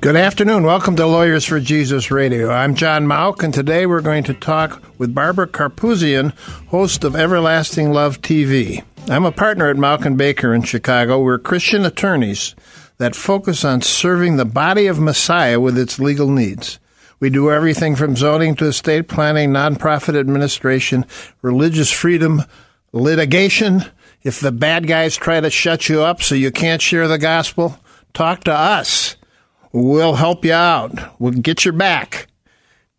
Good afternoon. Welcome to Lawyers for Jesus Radio. I'm John Mauck, and today we're going to talk with Barbara Karpousian, host of Everlasting Love TV. I'm a partner at Mauck and Baker in Chicago. We're Christian attorneys that focus on serving the body of Messiah with its legal needs. We do everything from zoning to estate planning, nonprofit administration, religious freedom, litigation. If the bad guys try to shut you up so you can't share the gospel, talk to us. We'll help you out. We'll get your back.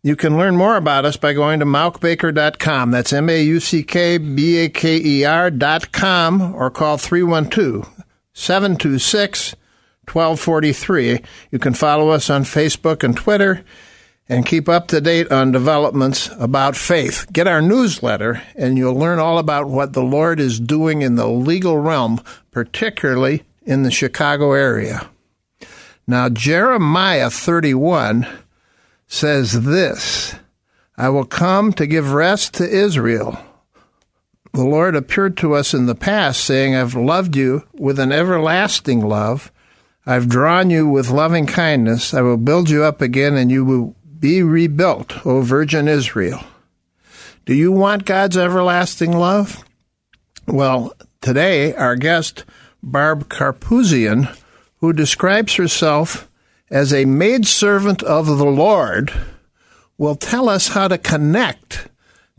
You can learn more about us by going to mauckbaker.com. That's M A U C K B A K E R.com or call 312 726 1243. You can follow us on Facebook and Twitter and keep up to date on developments about faith. Get our newsletter and you'll learn all about what the Lord is doing in the legal realm, particularly in the Chicago area. Now, Jeremiah 31 says this I will come to give rest to Israel. The Lord appeared to us in the past, saying, I've loved you with an everlasting love. I've drawn you with loving kindness. I will build you up again, and you will be rebuilt, O Virgin Israel. Do you want God's everlasting love? Well, today, our guest, Barb Karpousian, who describes herself as a maidservant of the Lord, will tell us how to connect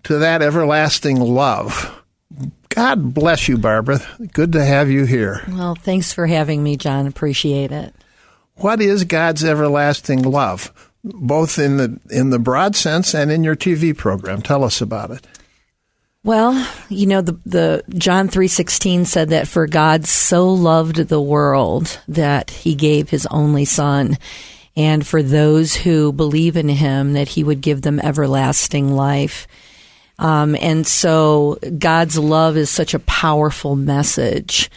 to that everlasting love. God bless you, Barbara. Good to have you here. Well, thanks for having me, John. Appreciate it. What is God's everlasting love, both in the in the broad sense and in your TV program? Tell us about it. Well, you know, the, the John 3:16 said that for God so loved the world that he gave his only son and for those who believe in him that he would give them everlasting life. Um, and so God's love is such a powerful message.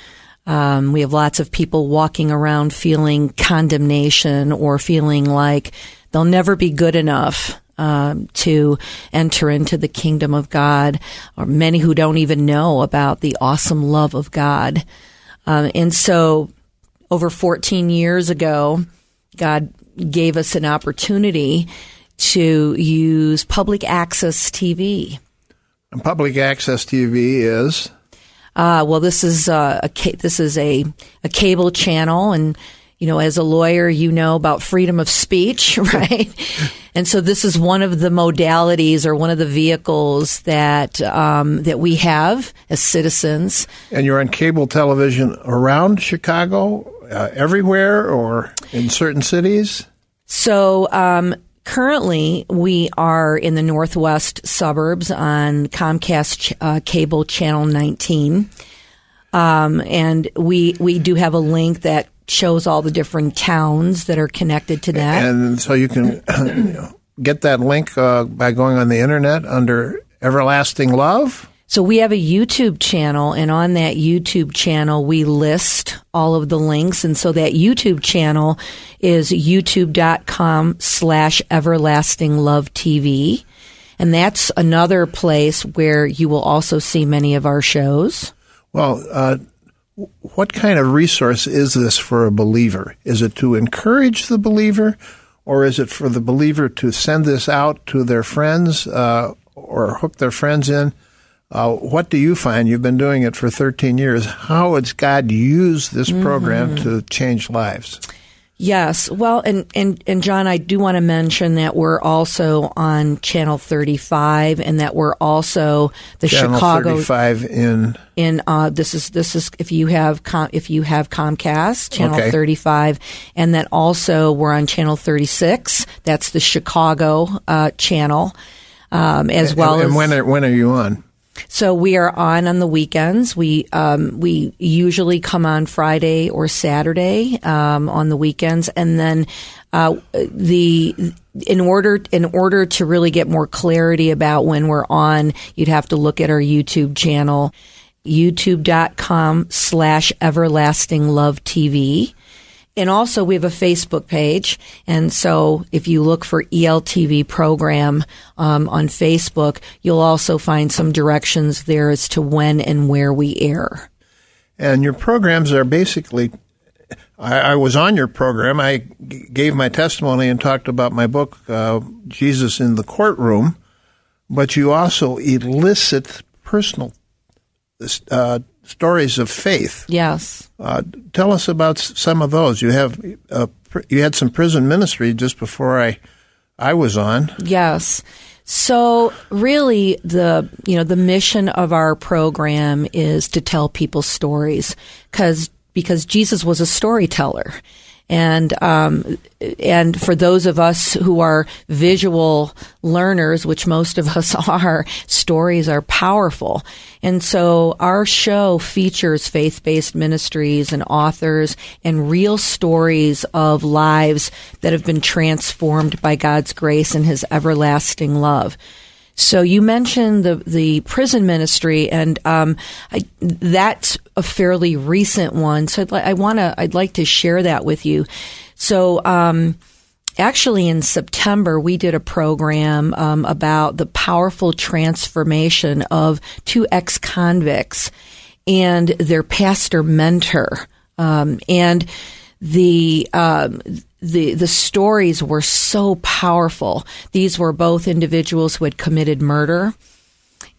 Um, we have lots of people walking around feeling condemnation or feeling like they'll never be good enough um, to enter into the kingdom of God, or many who don't even know about the awesome love of God. Um, and so, over 14 years ago, God gave us an opportunity to use public access TV. And public access TV is. Uh, well, this is uh, a this is a a cable channel, and you know, as a lawyer, you know about freedom of speech, right? and so this is one of the modalities or one of the vehicles that um, that we have as citizens. And you're on cable television around Chicago, uh, everywhere, or in certain cities. So. Um, currently, we are in the northwest suburbs on Comcast uh, cable channel 19. Um, and we we do have a link that shows all the different towns that are connected to that. And so you can get that link uh, by going on the internet under Everlasting Love. So we have a YouTube channel, and on that YouTube channel, we list all of the links. And so that YouTube channel is youtube.com slash everlasting love TV. And that's another place where you will also see many of our shows. Well, uh, what kind of resource is this for a believer? Is it to encourage the believer, or is it for the believer to send this out to their friends uh, or hook their friends in? Uh, what do you find? You've been doing it for 13 years. How has God used this program mm-hmm. to change lives? Yes. Well, and, and, and John, I do want to mention that we're also on Channel 35 and that we're also the Channel Chicago 35 in in uh, this is this is if you have Com, if you have Comcast Channel Okay. 35 and then also we're on Channel 36. That's the Chicago uh, channel. Um, as well and, and as when are, when are you on? So we are on on the weekends. We um, we usually come on Friday or Saturday um, on the weekends, and then uh, the in order in order to really get more clarity about when we're on, you'd have to look at our YouTube channel, youtube.com slash everlasting love TV. And also we have a Facebook page. And so if you look for ELTV program um, on Facebook, you'll also find some directions there as to when and where we air. And your programs are basically I, I, was on your program. I g- gave my testimony and talked about my book, uh, Jesus in the Courtroom, but you also elicit personal uh, stories of faith. Yes. Uh, tell us about some of those. You have uh, you had some prison ministry just before I I was on. Yes. So really the you know the mission of our program is to tell people stories cuz because Jesus was a storyteller. And um, and for those of us who are visual learners, which most of us are, stories are powerful. And so our show features faith-based ministries and authors and real stories of lives that have been transformed by God's grace and His everlasting love. So you mentioned the the prison ministry, and um, I, that's a fairly recent one. So I'd li- I want to I'd like to share that with you. So. Um, actually, in September, we did a program um, about the powerful transformation of two ex convicts and their pastor mentor. Um, and the um, the the stories were so powerful. These were both individuals who had committed murder,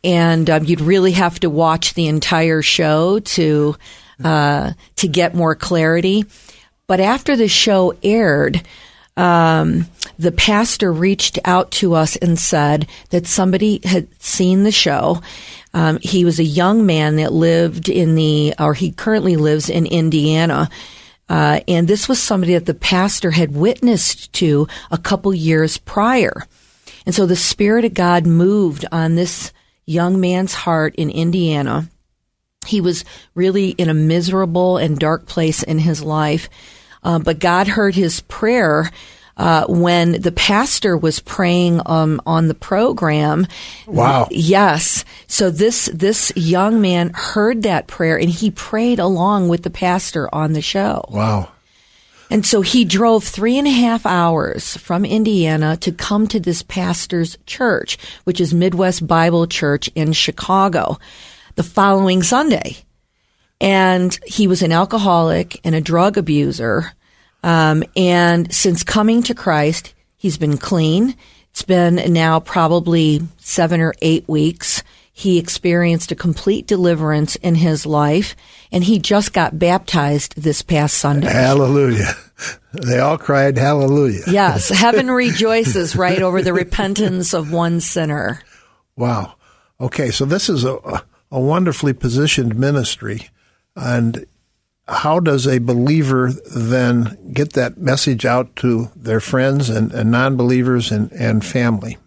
and um, you'd really have to watch the entire show to uh, to get more clarity. But after the show aired, um, the pastor reached out to us and said that somebody had seen the show. Um, he was a young man that lived in the, or he currently lives in Indiana uh, and this was somebody that the pastor had witnessed to a couple years prior. And so the Spirit of God moved on this young man's heart in Indiana. He was really in a miserable and dark place in his life. Uh, but God heard his prayer uh, when the pastor was praying um, on the program. Wow. Yes. So this this young man heard that prayer and he prayed along with the pastor on the show. Wow. And so he drove three and a half hours from Indiana to come to this pastor's church, which is Midwest Bible Church in Chicago, the following Sunday. And he was an alcoholic and a drug abuser. Um, and since coming to Christ, he's been clean. It's been now probably seven or eight weeks. He experienced a complete deliverance in his life, and he just got baptized this past Sunday. Hallelujah. They all cried hallelujah. Yes, heaven rejoices right over the repentance of one sinner. Wow. Okay, so this is a, a wonderfully positioned ministry. And how does a believer then get that message out to their friends and, and non believers and, and family?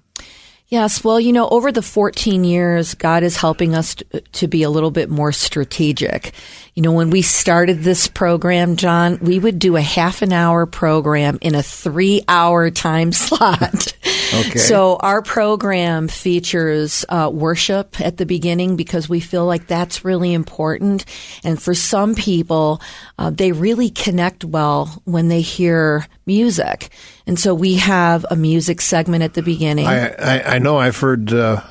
Yes, well, you know, over the 14 years, God is helping us to, to, be a little bit more strategic. You know, when we started this program, John, we would do a half an hour program in a three hour time slot. Okay. So our program features uh, worship at the beginning because we feel like that's really important. And for some people, uh, they really connect well when they hear music. And so we have a music segment at the beginning. I, I, I know I've heard uh,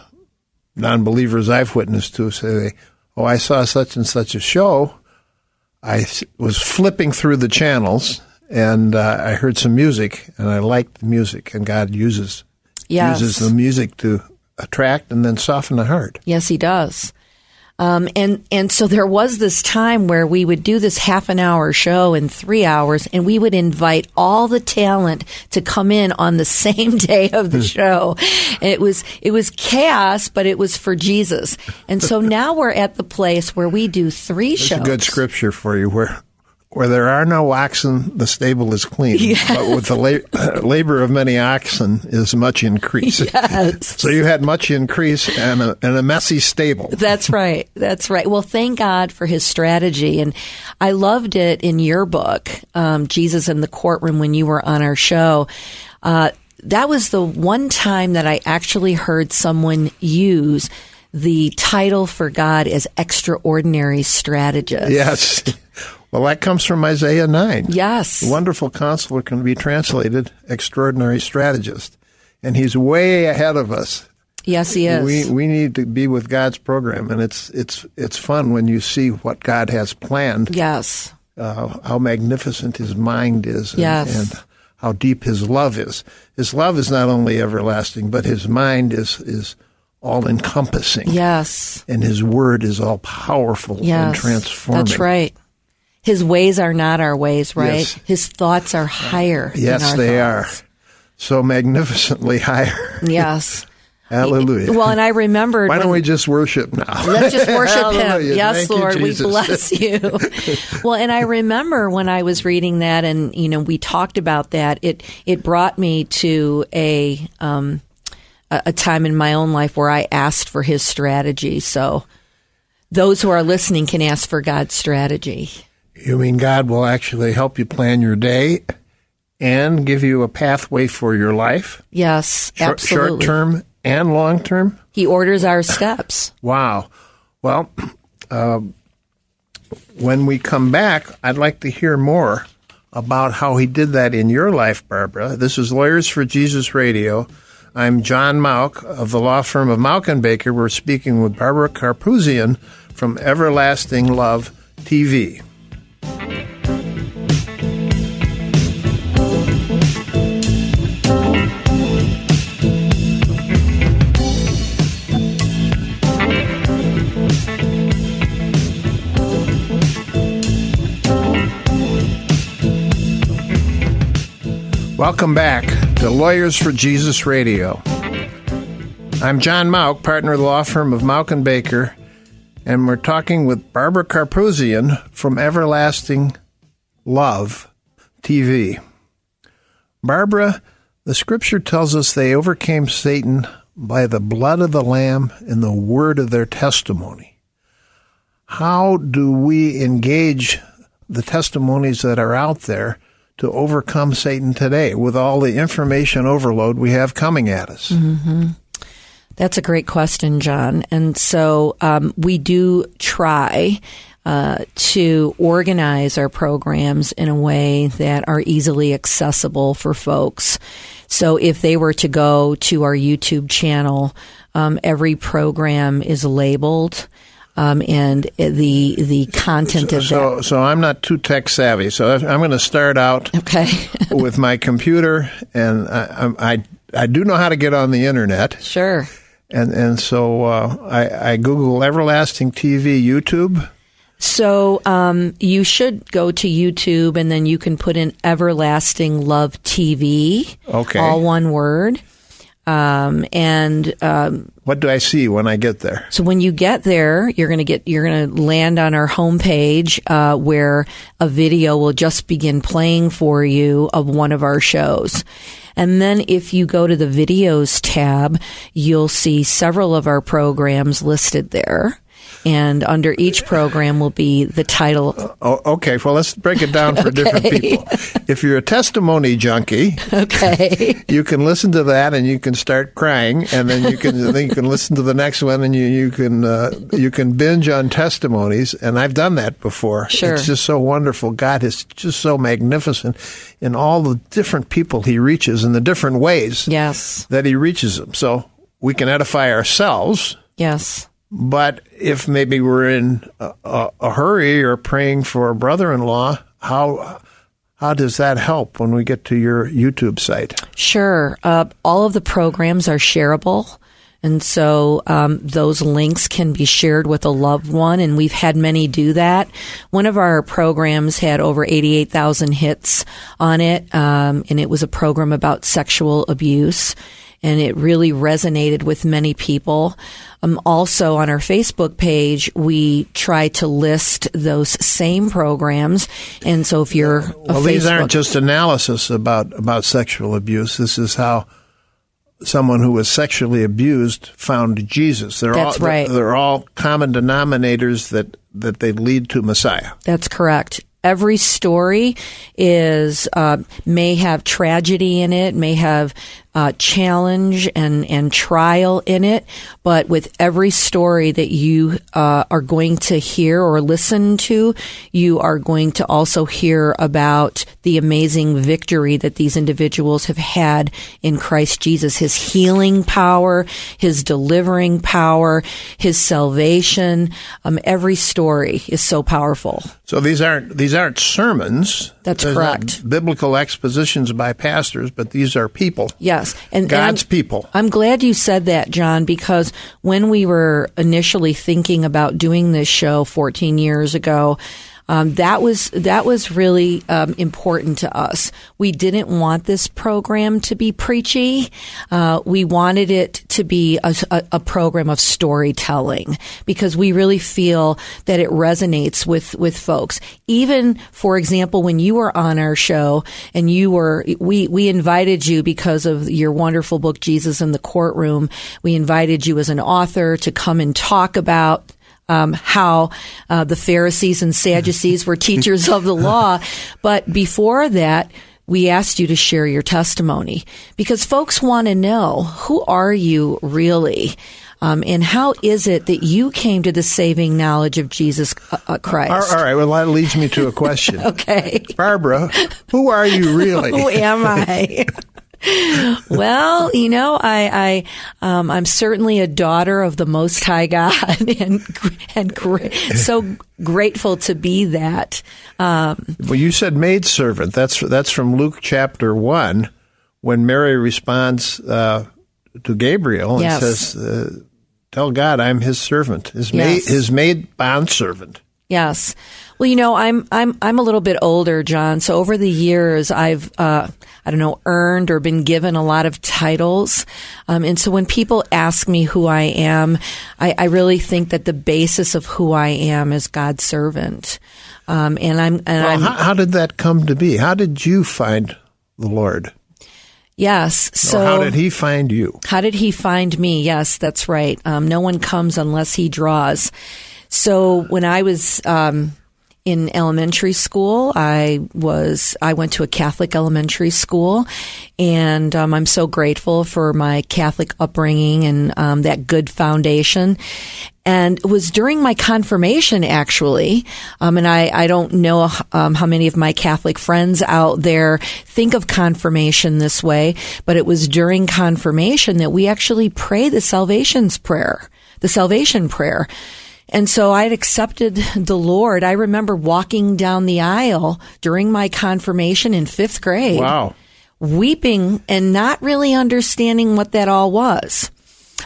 non believers I've witnessed to say, Oh, I saw such and such a show. I was flipping through the channels and uh, I heard some music and I liked the music, and God uses yes. uses the music to attract and then soften the heart. Yes, He does. Um, and and so there was this time where we would do this half an hour show in three hours, and we would invite all the talent to come in on the same day of the show. It was it was chaos, but it was for Jesus. And so now we're at the place where we do three That's shows. a good scripture for you. Where where there are no oxen, the stable is clean. Yes. But with the la- labor of many oxen is much increase. Yes. so you had much increase and a, and a messy stable. That's right. That's right. Well, thank God for his strategy. And I loved it in your book, um, Jesus in the Courtroom, when you were on our show. Uh, that was the one time that I actually heard someone use the title for God as extraordinary strategist. Yes. Well, that comes from Isaiah 9. Yes. Wonderful counselor can be translated extraordinary strategist. And he's way ahead of us. Yes, he is. We we need to be with God's program, and it's it's it's fun when you see what God has planned. Yes. Uh, how magnificent His mind is, and, Yes. and how deep His love is. His love is not only everlasting, but His mind is is all encompassing. Yes. and His word is all powerful and Yes. transforming. That's right. His ways are not our ways, right? Yes. His thoughts are higher. than Yes, they thoughts. are so magnificently higher. Yes. Hallelujah. Well, and I remembered. Why don't we just worship now? Let's just worship him. Yes, Thank you, Lord, we bless you. well, and I remember when I was reading that, and you know, we talked about that. It it brought me to a um, a, a time in my own life where I asked for His strategy. So, those who are listening can ask for God's strategy. You mean God will actually help you plan your day and give you a pathway for your life? Yes, Short, absolutely. short term and long term? He orders our steps. Wow. Well, uh, when we come back, I'd like to hear more about how he did that in your life, Barbara. This is Lawyers for Jesus Radio. I'm John Mauck of the law firm of Mauck and Baker. We're speaking with Barbara Karpousian from Everlasting Love TV. Welcome back to Lawyers for Jesus Radio. I'm John Mauck, partner of the law firm of Mauck and Baker, and we're talking with Barbara Karpousian from Everlasting Love TV. Barbara, the scripture tells us they overcame Satan by the blood of the Lamb and the word of their testimony. How do we engage the testimonies that are out there to overcome Satan today with all the information overload we have coming at us? Mm-hmm. That's a great question, John. And so um, we do try uh, to organize our programs in a way that are easily accessible for folks. So if they were to go to our YouTube channel, um, every program is labeled. Um, and the the content of that. So, so I'm not too tech savvy. So I'm going to start out Okay, with my computer, and I, I I do know how to get on the internet, sure. And and so uh, I, I Google Everlasting TV YouTube. So um, you should go to YouTube and then you can put in Everlasting Love TV. Okay. All one word. Um, and um, What do I see when I get there? so when you get there, you're going to get you're to land on our homepage uh, where a video will just begin playing for you of one of our shows. And then if you go to the videos tab, you'll see several of our programs listed there. And under each program will be the title. Oh, okay. Well, let's break it down for different people. If you're a testimony junkie, Okay. you can listen to that and you can start crying, and then you can then you can listen to the next one, and you you can uh, you can binge on testimonies. And I've done that before. Sure. It's just so wonderful. God is just so magnificent in all the different people He reaches in the different ways yes. that He reaches them. So we can edify ourselves. Yes. But if maybe we're in a, a, hurry or praying for a brother-in-law, how how does that help when we get to your YouTube site? Sure. Uh, all of the programs are shareable. And so um, those links can be shared with a loved one, and we've had many do that. One of our programs had over 88,000 hits on it, um, and it was a program about sexual abuse, and it really resonated with many people. Um, also, on our Facebook page, we try to list those same programs, and so if you're a Well, these aren't just analysis about about sexual abuse. This is how someone who was sexually abused found Jesus. They're That's all, right. They're all common denominators that that they lead to Messiah. That's correct. Every story is uh, may have tragedy in it, may have uh, challenge and, and trial in it. But with every story that you uh, are going to hear or listen to, you are going to also hear about the amazing victory that these individuals have had in Christ Jesus, his healing power, his delivering power, his salvation. Um, every story is so powerful. So these aren't these aren't sermons. That's They're correct. biblical expositions by pastors, but these are people. Yes, and God's and I'm- people. I'm glad you said that, John, because when we were initially thinking about doing this show 14 years ago, um, that was that was really um, important to us. We didn't want this program to be preachy. Uh, we wanted it to be a, a, a program of storytelling because we really feel that it resonates with with folks. Even, for example, when you were on our show and you were we we invited you because of your wonderful book Jesus in the Courtroom. We invited you as an author to come and talk about um, how uh, the Pharisees and Sadducees were teachers of the law. But before that, we asked you to share your testimony because folks want to know who are you really? Um, and how is it that you came to the saving knowledge of Jesus uh, uh, Christ? All right. Well, that leads me to a question. Okay. Barbara, who are you really? Who am I? well, you know, I, I, um, I'm certainly a daughter of the Most High God, and and gra- so grateful to be that. Um, Well, you said maidservant. That's that's from Luke chapter one, when Mary responds uh, to Gabriel and Yes. says, uh, "Tell God I'm His servant, His Yes. maid, His maid bondservant." Yes. Well, you know, I'm I'm I'm a little bit older, John. So over the years, I've uh, I don't know earned or been given a lot of titles, um, and so when people ask me who I am, I, I really think that the basis of who I am is God's servant, um, and I'm and Well, I'm how, how did that come to be? How did you find the Lord? yes. So or how did He find you? How did he find me? Yes, that's right. Um, no one comes unless he draws. So when I was um, in elementary school, I was I went to a Catholic elementary school, and um, I'm so grateful for my Catholic upbringing and um, that good foundation. And it was during my confirmation, actually, um, and I, I don't know um, how many of my Catholic friends out there think of confirmation this way, but it was during confirmation that we actually pray the salvation's prayer, the salvation prayer. And so I had accepted the Lord. I remember walking down the aisle during my confirmation in fifth grade Wow. weeping and not really understanding what that all was.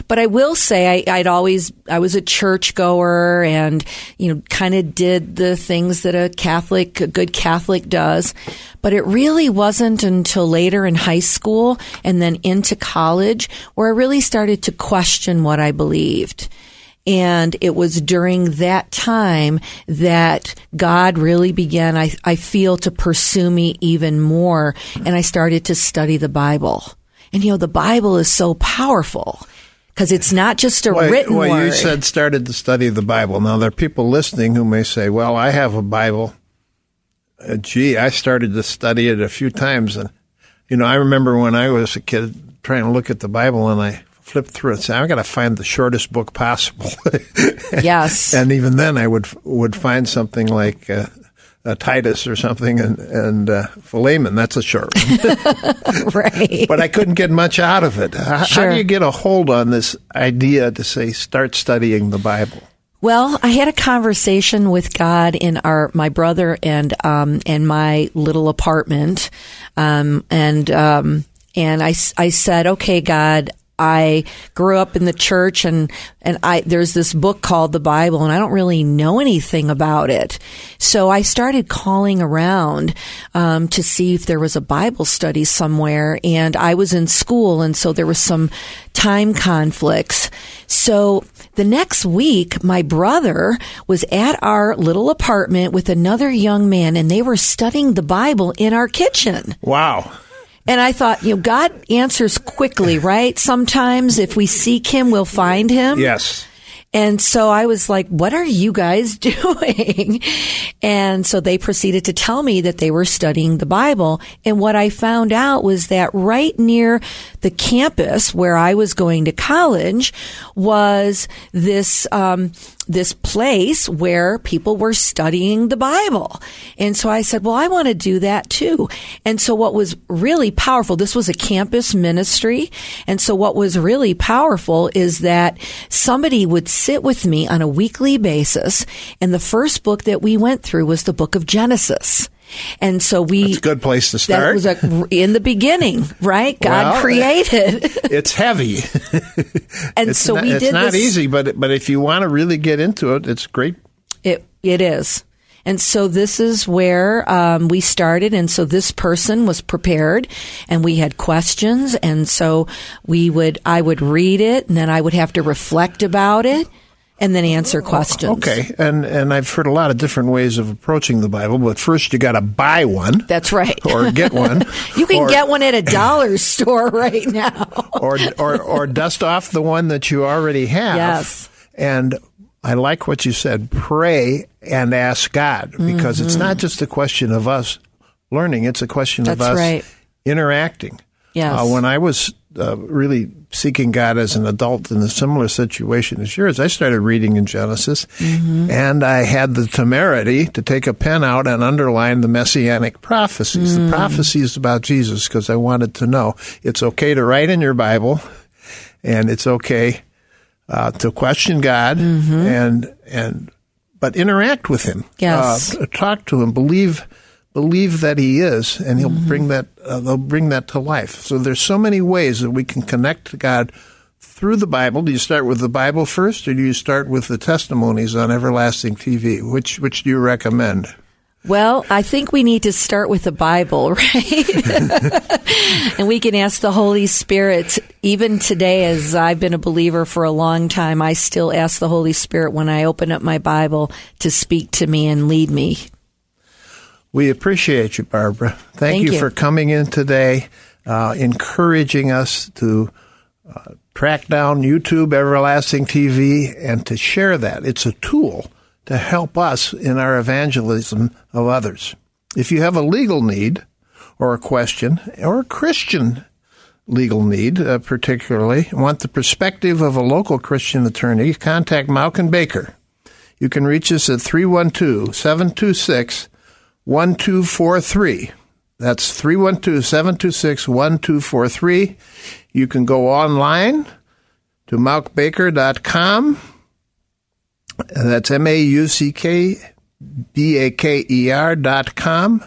But I will say I, I'd always I was a churchgoer and you know kind of did the things that a Catholic a good Catholic does. But it really wasn't until later in high school and then into college where I really started to question what I believed. And it was during that time that God really began, I, I feel, to pursue me even more. And I started to study the Bible. And you know, the Bible is so powerful because it's not just a Well, written well, word. you said started to study the Bible. Now there are people listening who may say, "Well, I have a Bible. Uh, gee, I started to study it a few times, and you know, I remember when I was a kid trying to look at the Bible, and I flipped through it and said, "I got to find the shortest book possible." yes. and even then, I would would find something like. Uh, uh, Titus or something, and and uh, Philemon. That's a short one. right. but I couldn't get much out of it. How, how do you get a hold on this idea to say start studying the Bible? Well, I had a conversation with God in our my brother and um and my little apartment, um and um and I I said, okay, God. I grew up in the church and, and I, there's this book called the Bible and I don't really know anything about it. So I started calling around, um, to see if there was a Bible study somewhere and I was in school and so there was some time conflicts. So the next week, my brother was at our little apartment with another young man and they were studying the Bible in our kitchen. Wow. And I thought, you know, God answers quickly, right? Sometimes if we seek him, we'll find him. Yes. And so I was like, what are you guys doing? And so they proceeded to tell me that they were studying the Bible. And what I found out was that right near the campus where I was going to college was this, um, this place where people were studying the Bible. And so I said, well, I want to do that too. And so what was really powerful, this was a campus ministry. And so what was really powerful is that somebody would sit with me on a weekly basis. And the first book that we went through was the book of Genesis. And so we. That's a good place to start. That was a, in the beginning, right? God well, created. it's heavy. and it's so not, we did. It's not this, easy, but but if you want to really get into it, it's great. It it is. And so this is where um, we started. And so this person was prepared and we had questions. And so we would, I would read it and then I would have to reflect about it and then answer questions. Okay, and and I've heard a lot of different ways of approaching the Bible, but first you got to buy one. That's right, or get one. you can or, get one at a dollar store right now, or or or dust off the one that you already have. Yes, and I like what you said. Pray and ask God because mm-hmm. it's not just a question of us learning; it's a question That's of us right. interacting. Yes. Uh, when I was uh, really seeking God as an adult in a similar situation as yours, I started reading in Genesis, mm-hmm. and I had the temerity to take a pen out and underline the messianic prophecies, mm. the prophecies about Jesus, because I wanted to know it's okay to write in your Bible, and it's okay uh, to question God, mm-hmm. and and but interact with Him, yes, uh, talk to Him, believe believe that he is, and he'll mm-hmm. bring that. Uh, they'll bring that to life. So there's so many ways that we can connect to God through the Bible. Do you start with the Bible first, or do you start with the testimonies on Everlasting TV? Which which do you recommend? Well, I think we need to start with the Bible, right? and we can ask the Holy Spirit. Even today, as I've been a believer for a long time, I still ask the Holy Spirit when I open up my Bible to speak to me and lead me we appreciate you, Barbara. Thank, Thank you, you, for coming in today, uh, encouraging us to uh, track down YouTube, Everlasting TV, and to share that. It's a tool to help us in our evangelism of others. If you have a legal need or a question or a Christian legal need, uh, particularly, want the perspective of a local Christian attorney, contact Mauck and Baker. You can reach us at 312 726 1243. That's 312 726 1243. You can go online to mauckbaker.com. That's M A U C K B A K E R dot com.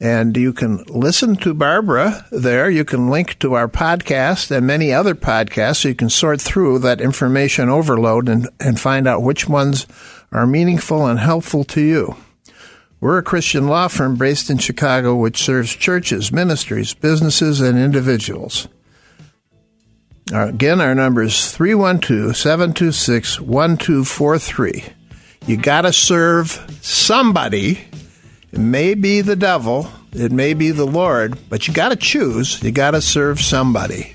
And you can listen to Barbara there. You can link to our podcast and many other podcasts so you can sort through that information overload and, and find out which ones are meaningful and helpful to you. We're a Christian law firm based in Chicago which serves churches, ministries, businesses, and individuals. Uh, again, our number is 312 726 1243. You got to serve somebody. It may be the devil, it may be the Lord, but you got to choose. You got to serve somebody.